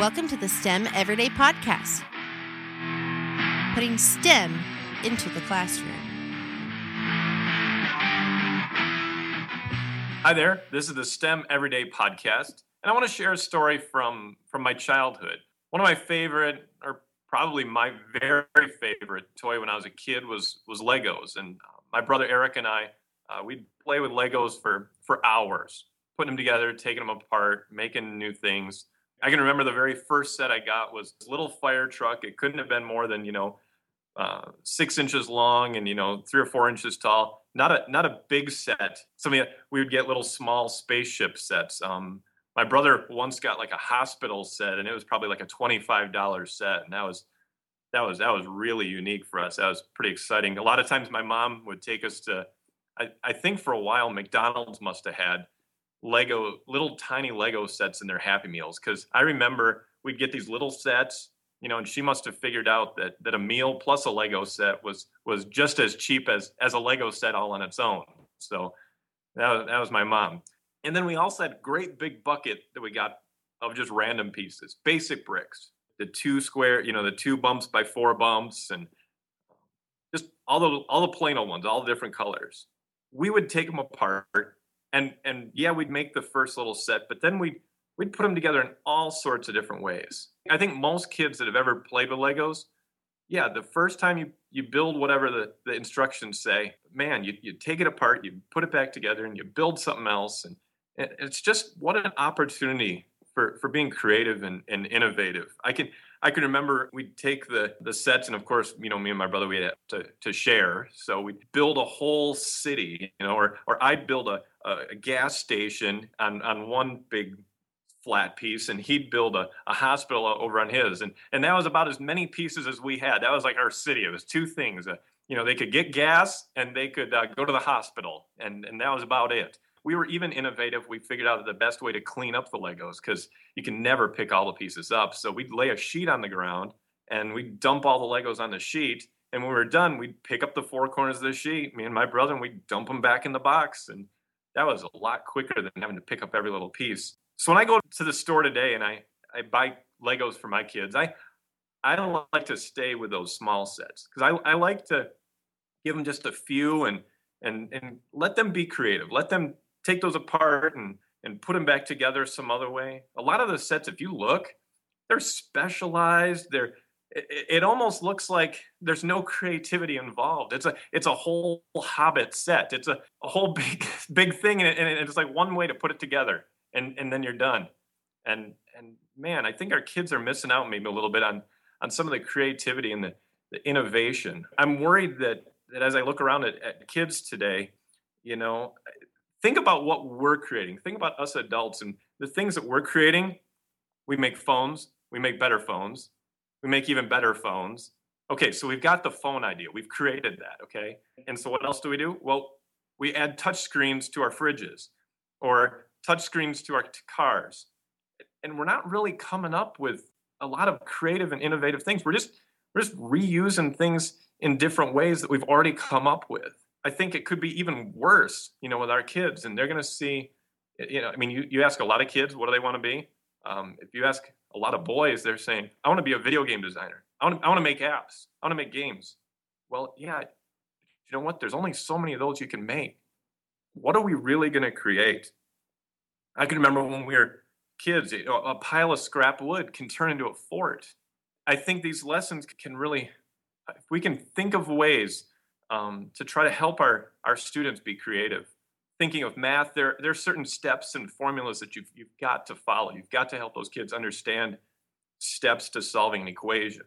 Welcome to the STEM Everyday Podcast, putting STEM into the classroom. Hi there. This is the STEM Everyday Podcast, and I want to share a story from from my childhood. One of my favorite, or probably my very favorite toy when I was a kid was was Legos, and uh, my brother Eric and I uh, we'd play with Legos for for hours, putting them together, taking them apart, making new things. I can remember the very first set I got was little fire truck. It couldn't have been more than you know uh, six inches long and you know three or four inches tall. Not a not a big set. Something we would get little small spaceship sets. Um, my brother once got like a hospital set, and it was probably like a twenty five dollar set, and that was that was that was really unique for us. That was pretty exciting. A lot of times, my mom would take us to. I, I think for a while, McDonald's must have had Lego, little tiny Lego sets in their Happy Meals. Because I remember we'd get these little sets, you know, and she must have figured out that that a meal plus a Lego set was was just as cheap as as a Lego set all on its own. So that was, that was my mom. And then we also had great big bucket that we got of just random pieces, basic bricks, the two square, you know, the two bumps by four bumps, and just all the all the plain old ones, all the different colors. We would take them apart and and yeah, we'd make the first little set, but then we'd we'd put them together in all sorts of different ways. I think most kids that have ever played with Legos, yeah, the first time you you build whatever the, the instructions say, man, you, you take it apart, you put it back together, and you build something else. And it's just what an opportunity for, for being creative and, and innovative. I can I can remember we'd take the the sets, and of course, you know, me and my brother we had to to share. So we'd build a whole city, you know, or or I'd build a a, gas station on on one big flat piece and he'd build a, a hospital over on his. And and that was about as many pieces as we had. That was like our city. It was two things uh, you know they could get gas and they could uh, go to the hospital. And and that was about it. We were even innovative. We figured out the best way to clean up the legos because you can never pick all the pieces up. So we'd lay a sheet on the ground and we'd dump all the legos on the sheet. And when we were done we'd pick up the four corners of the sheet. Me and my brother and we'd dump them back in the box. And that was a lot quicker than having to pick up every little piece. So when I go to the store today and I, I buy Legos for my kids, I I don't like to stay with those small sets because I, I like to give them just a few and and and let them be creative. Let them take those apart and and put them back together some other way. A lot of the sets, if you look, they're specialized. They're it, it, almost looks like there's no creativity involved. It's a it's a whole Hobbit set. It's a, a whole big big thing, and, and it's like one way to put it together, and and then you're done. And and man, I think our kids are missing out maybe a little bit on on some of the creativity and the, the innovation. I'm worried that that as I look around at, at kids today, you know, think about what we're creating. Think about us adults and the things that we're creating. We make phones. We make better phones we make even better phones. Okay, so we've got the phone idea. We've created that, okay? And so what else do we do? Well, we add touch screens to our fridges or touch screens to our cars. And we're not really coming up with a lot of creative and innovative things. We're just we're just reusing things in different ways that we've already come up with. I think it could be even worse, you know, with our kids, and they're going to see, you know, I mean, you, you ask a lot of kids, what do they want to be? Um, if you ask a lot of boys, they're saying, I want to be a video game designer. I want I want to make apps. I want to make games. Well, yeah, you know what? There's only so many of those you can make. What are we really going to create? I can remember when we were kids, a pile of scrap wood can turn into a fort. I think these lessons can really, if we can think of ways um, to try to help our, our students be creative, thinking of math, there, there are certain steps and formulas that you've, you've got to follow. You've got to help those kids understand steps to solving an equation.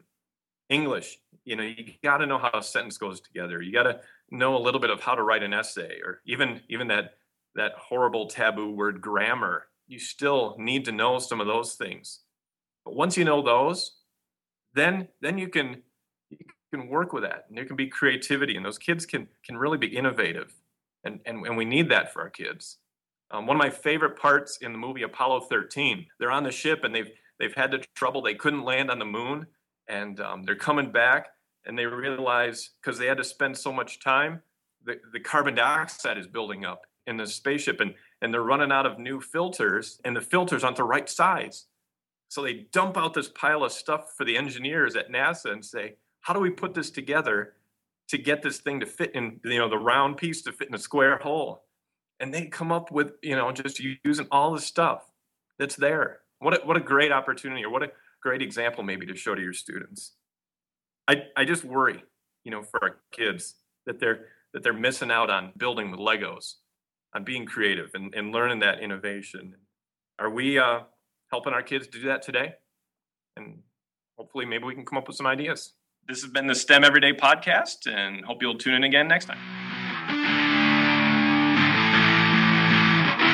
English, you know, you got to know how a sentence goes together. You got to know a little bit of how to write an essay or even even that that horrible taboo word grammar. You still need to know some of those things. But once you know those, then then you can you can work with that and there can be creativity and those kids can can really be innovative and, and, and we need that for our kids. Um, one of my favorite parts in the movie Apollo 13, they're on the ship and they've they've had the trouble. They couldn't land on the moon, and um, they're coming back, and they realize because they had to spend so much time, the, the carbon dioxide is building up in the spaceship, and and they're running out of new filters, and the filters aren't the right size. So they dump out this pile of stuff for the engineers at NASA and say, how do we put this together to get this thing to fit in, you know, the round piece to fit in a square hole? And they come up with, you know, just using all the stuff that's there. What a, what a great opportunity or what a great example maybe to show to your students. I, I just worry, you know, for our kids that they're that they're missing out on building with Legos, on being creative and, and learning that innovation. Are we uh, helping our kids to do that today? And hopefully maybe we can come up with some ideas. This has been the STEM Everyday Podcast, and hope you'll tune in again next time.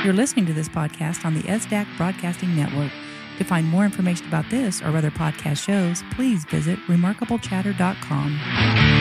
You're listening to this podcast on the SDAC Broadcasting Network. To find more information about this or other podcast shows, please visit remarkablechatter.com.